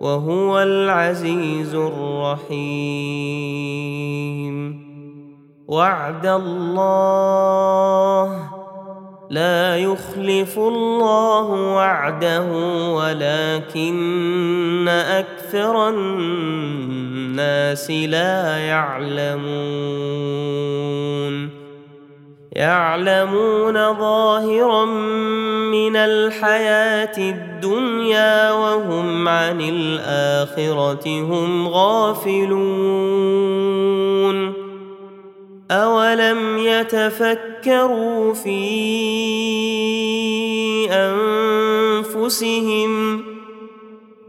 وهو العزيز الرحيم. وعد الله لا يخلف الله وعده ولكن أكثر الناس لا يعلمون. يعلمون ظاهرا من الحياة الدنيا وهم عن الآخرة هم غافلون. اولم يتفكروا في انفسهم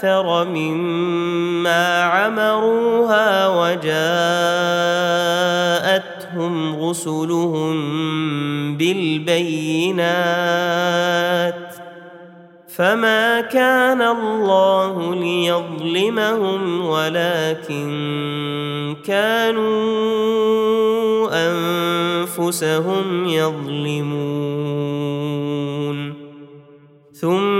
أكثر مما عمروها وجاءتهم رسلهم بالبينات فما كان الله ليظلمهم ولكن كانوا أنفسهم يظلمون. ثم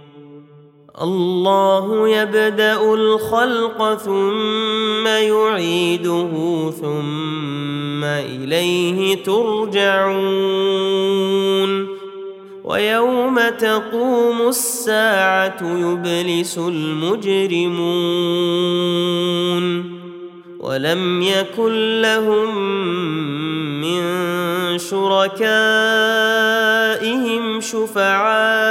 الله يبدأ الخلق ثم يعيده ثم إليه ترجعون. ويوم تقوم الساعة يبلس المجرمون. ولم يكن لهم من شركائهم شفعاء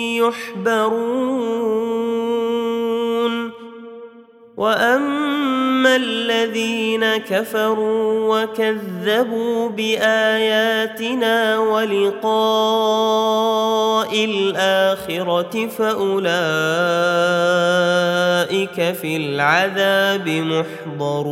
يحبرون. وأما الذين كفروا وكذبوا بآياتنا ولقاء الآخرة فأولئك في العذاب محضرون.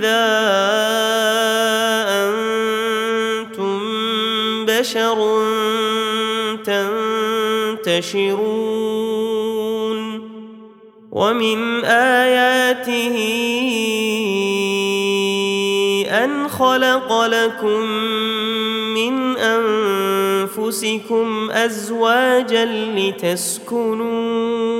إذا أنتم بشر تنتشرون ومن آياته أن خلق لكم من أنفسكم أزواجا لتسكنوا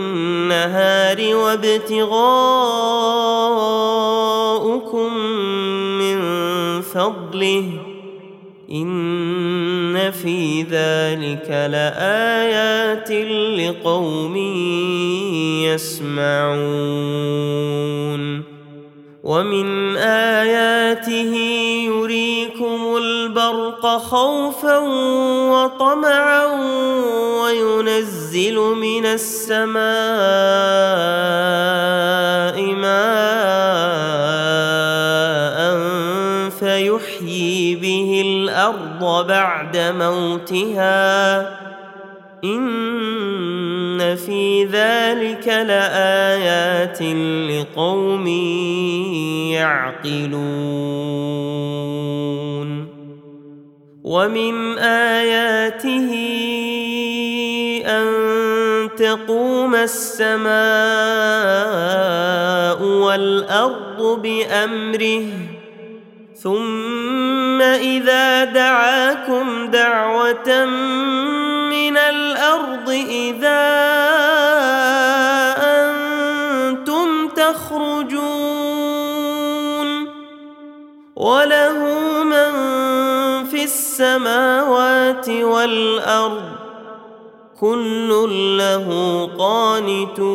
وابتغاؤكم من فضله. إن في ذلك لآيات لقوم يسمعون. ومن آياته البرق خوفا وطمعا وينزل من السماء ماء فيحيي به الأرض بعد موتها. إن في ذلك لآيات لقوم يعقلون. ومن آياته أن تقوم السماء والأرض بأمره. ثم إذا دعاكم دعوة من الأرض إذا أنتم تخرجون. وله من السماوات والأرض كل له قانتون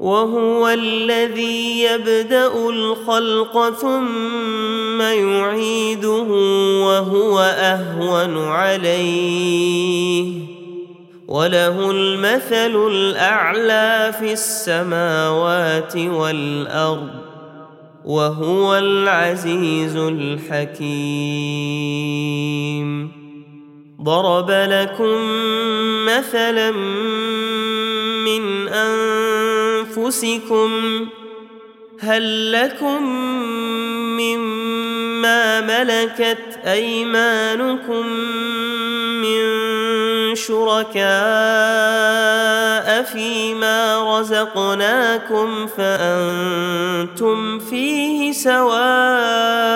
وهو الذي يبدأ الخلق ثم يعيده وهو أهون عليه وله المثل الأعلى في السماوات والأرض وهو العزيز الحكيم. ضرب لكم مثلا من أنفسكم هل لكم مما ملكت أيمانكم من شركاء فيما رزقناكم فأنتم فيه سواء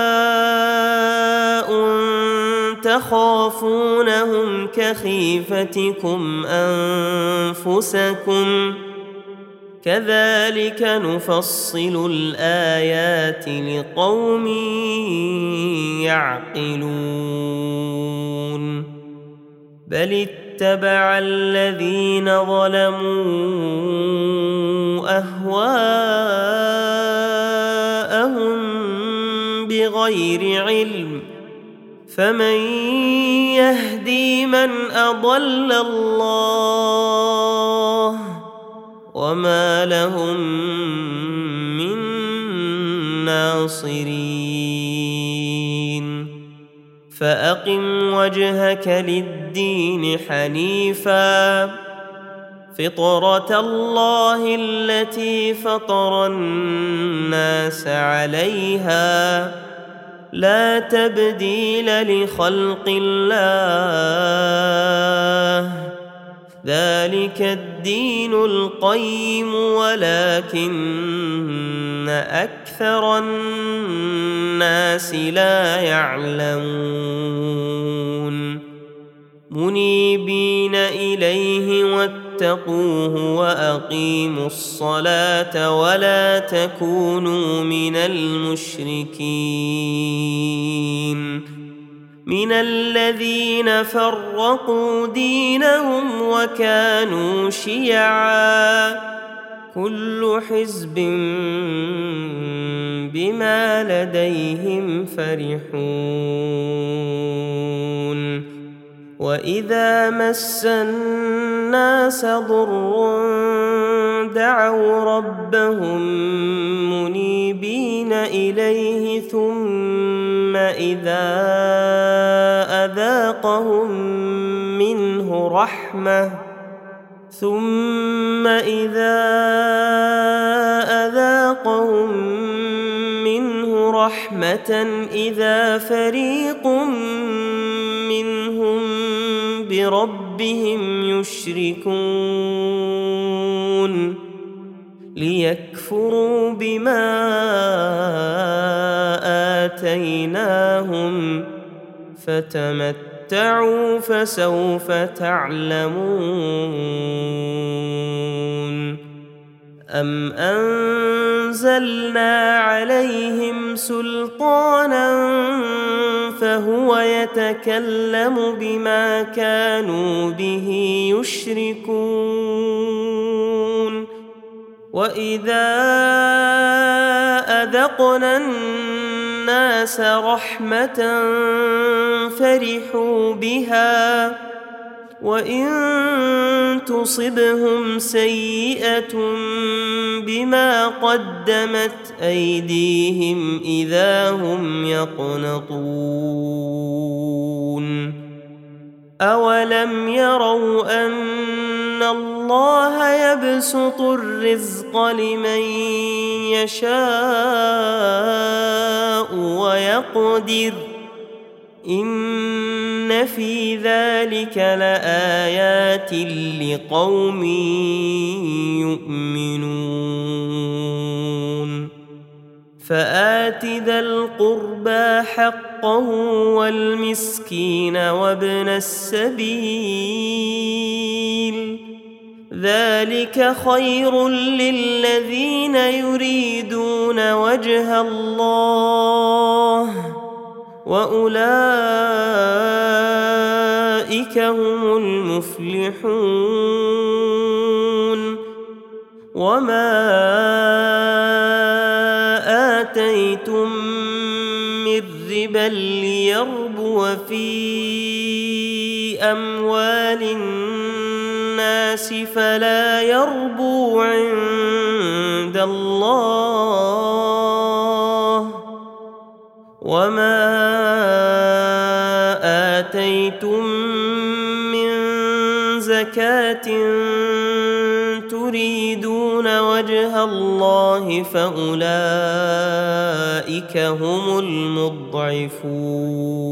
تخافونهم كخيفتكم أنفسكم كذلك نفصل الآيات لقوم يعقلون بل اتبع الذين ظلموا اهواءهم بغير علم فمن يهدي من اضل الله وما لهم من ناصرين فأقم وجهك للدين حنيفا. فطرة الله التي فطر الناس عليها. لا تبديل لخلق الله. ذلك الدين القيم ولكن أكثر الناس لا يعلمون. منيبين إليه واتقوه وأقيموا الصلاة ولا تكونوا من المشركين. من الذين فرقوا دينهم وكانوا شيعا. كل حزب بما لديهم فرحون. وإذا مس الناس ضر دعوا ربهم منيبين إليه ثم اذا أذاقهم منه رحمة ثم إذا أذاقهم منه رحمة إذا فريق منهم بربهم يشركون ليكفروا بما آتيناهم فتمتعوا فسوف تعلمون أم أنزلنا عليهم سلطانا فهو يتكلم بما كانوا به يشركون وإذا أذقنا الناس رحمة فرحوا بها وإن تصبهم سيئة بما قدمت أيديهم إذا هم يقنطون. أولم يروا أن الله يبسط الرزق لمن يشاء ويقدر. إن في ذلك لآيات لقوم يؤمنون. فآت ذا القربى حقه والمسكين وابن السبيل. ذلك خير للذين يريدون وجه الله وأولئك هم المفلحون وما آتيتم من ربا ليربو في الناس فلا يربو عند الله. وما اتيتم من زكاه تريدون وجه الله فاولئك هم المضعفون.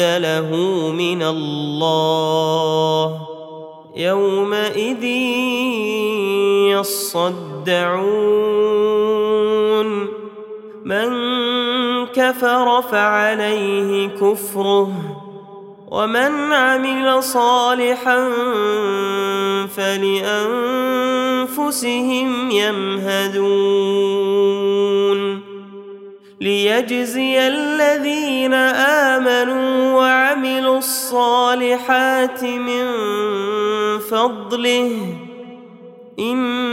له من الله يومئذ يصدعون من كفر فعليه كفره ومن عمل صالحا فلأنفسهم يمهدون ليجزي الذين آمنوا وعملوا الصالحات من فضله. إنه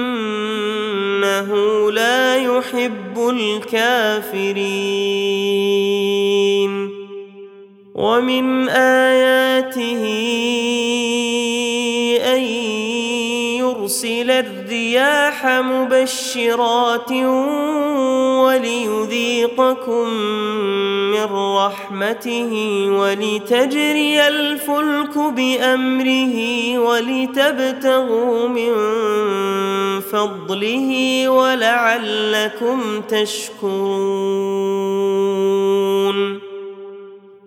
لا يحب الكافرين. ومن آياته أن يرسل الرياح مبشرات وليذيقكم من رحمته ولتجري الفلك بأمره ولتبتغوا من فضله ولعلكم تشكرون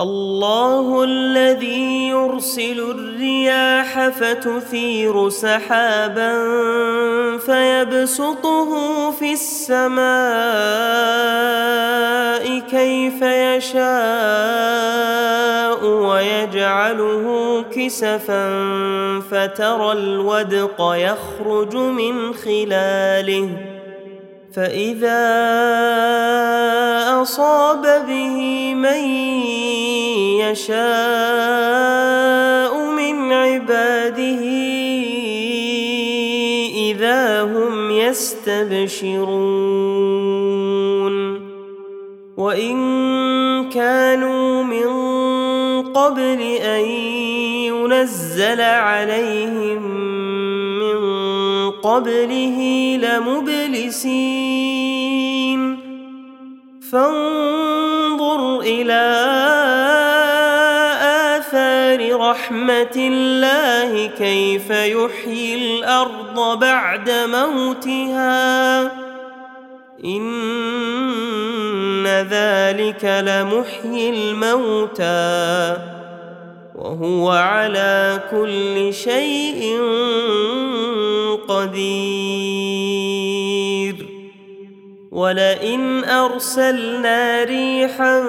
الله الذي يرسل الرياح فتثير سحابا فيبسطه في السماء كيف يشاء ويجعله كسفا فترى الودق يخرج من خلاله. فإذا أصاب به من يشاء من عباده إذا هم يستبشرون. وإن كانوا من قبل أن ينزل عليهم من قبله لمبلسين. فانظر إلى اثار رحمة الله كيف يحيي الأرض بعد موتها؟ إن ذلك لمحيي الموتى وهو على كل شيء قدير. ولئن أرسلنا ريحا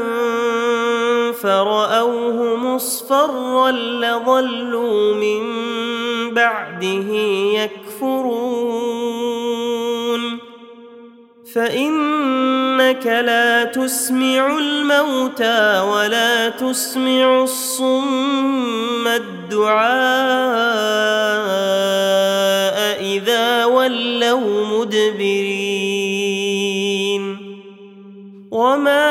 فرأوه مصفرا لظلوا من بعده يكفرون. فإنك لا تسمع الموتى ولا تسمع الصم الدعاء إذا ولوا مدبرين. وما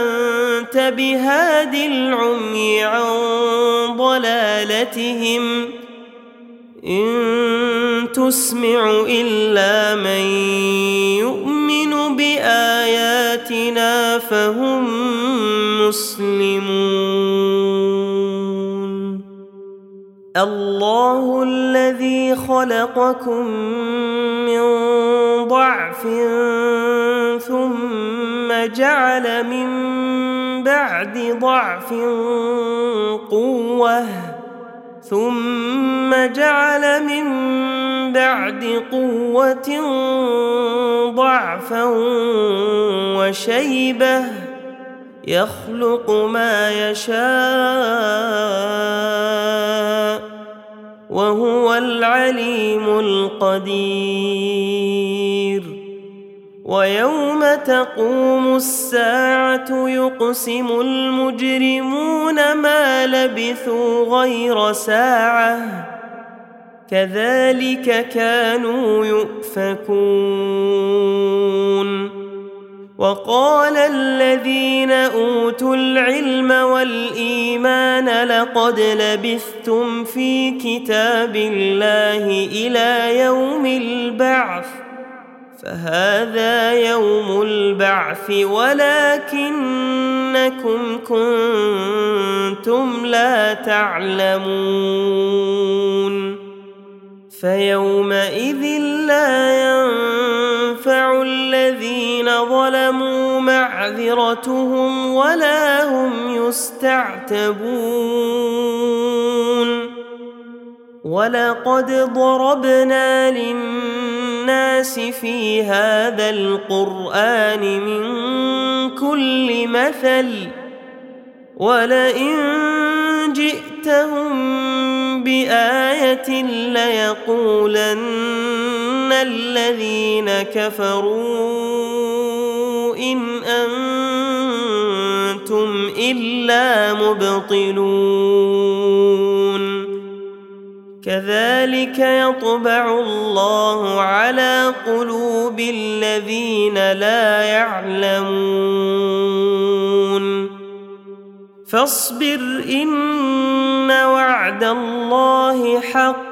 انت بهاد العمي عن ضلالتهم ان تسمع الا من يؤمن باياتنا فهم مسلمون الله الذي خلقكم من ضعف ثم جعل من بعد ضعف قوة ثم جعل من بعد قوة ضعفا وشيبة يخلق ما يشاء وهو العليم القدير. ويوم تقوم الساعة يقسم المجرمون ما لبثوا غير ساعة. كذلك كانوا يؤفكون. وقال الذين أوتوا العلم والإيمان لقد لبثتم في كتاب الله إلى يوم البعث فهذا يوم البعث ولكنكم كنتم لا تعلمون. فيومئذ لا ينفع الذين ظلموا معذرتهم ولا هم يستعتبون ولقد ضربنا للناس في هذا القرآن من كل مثل ولئن جئتهم بآية ليقولن الذين كفروا ان أنتم الا مبطلون كذلك يطبع الله على قلوب الذين لا يعلمون فاصبر ان وعد الله حق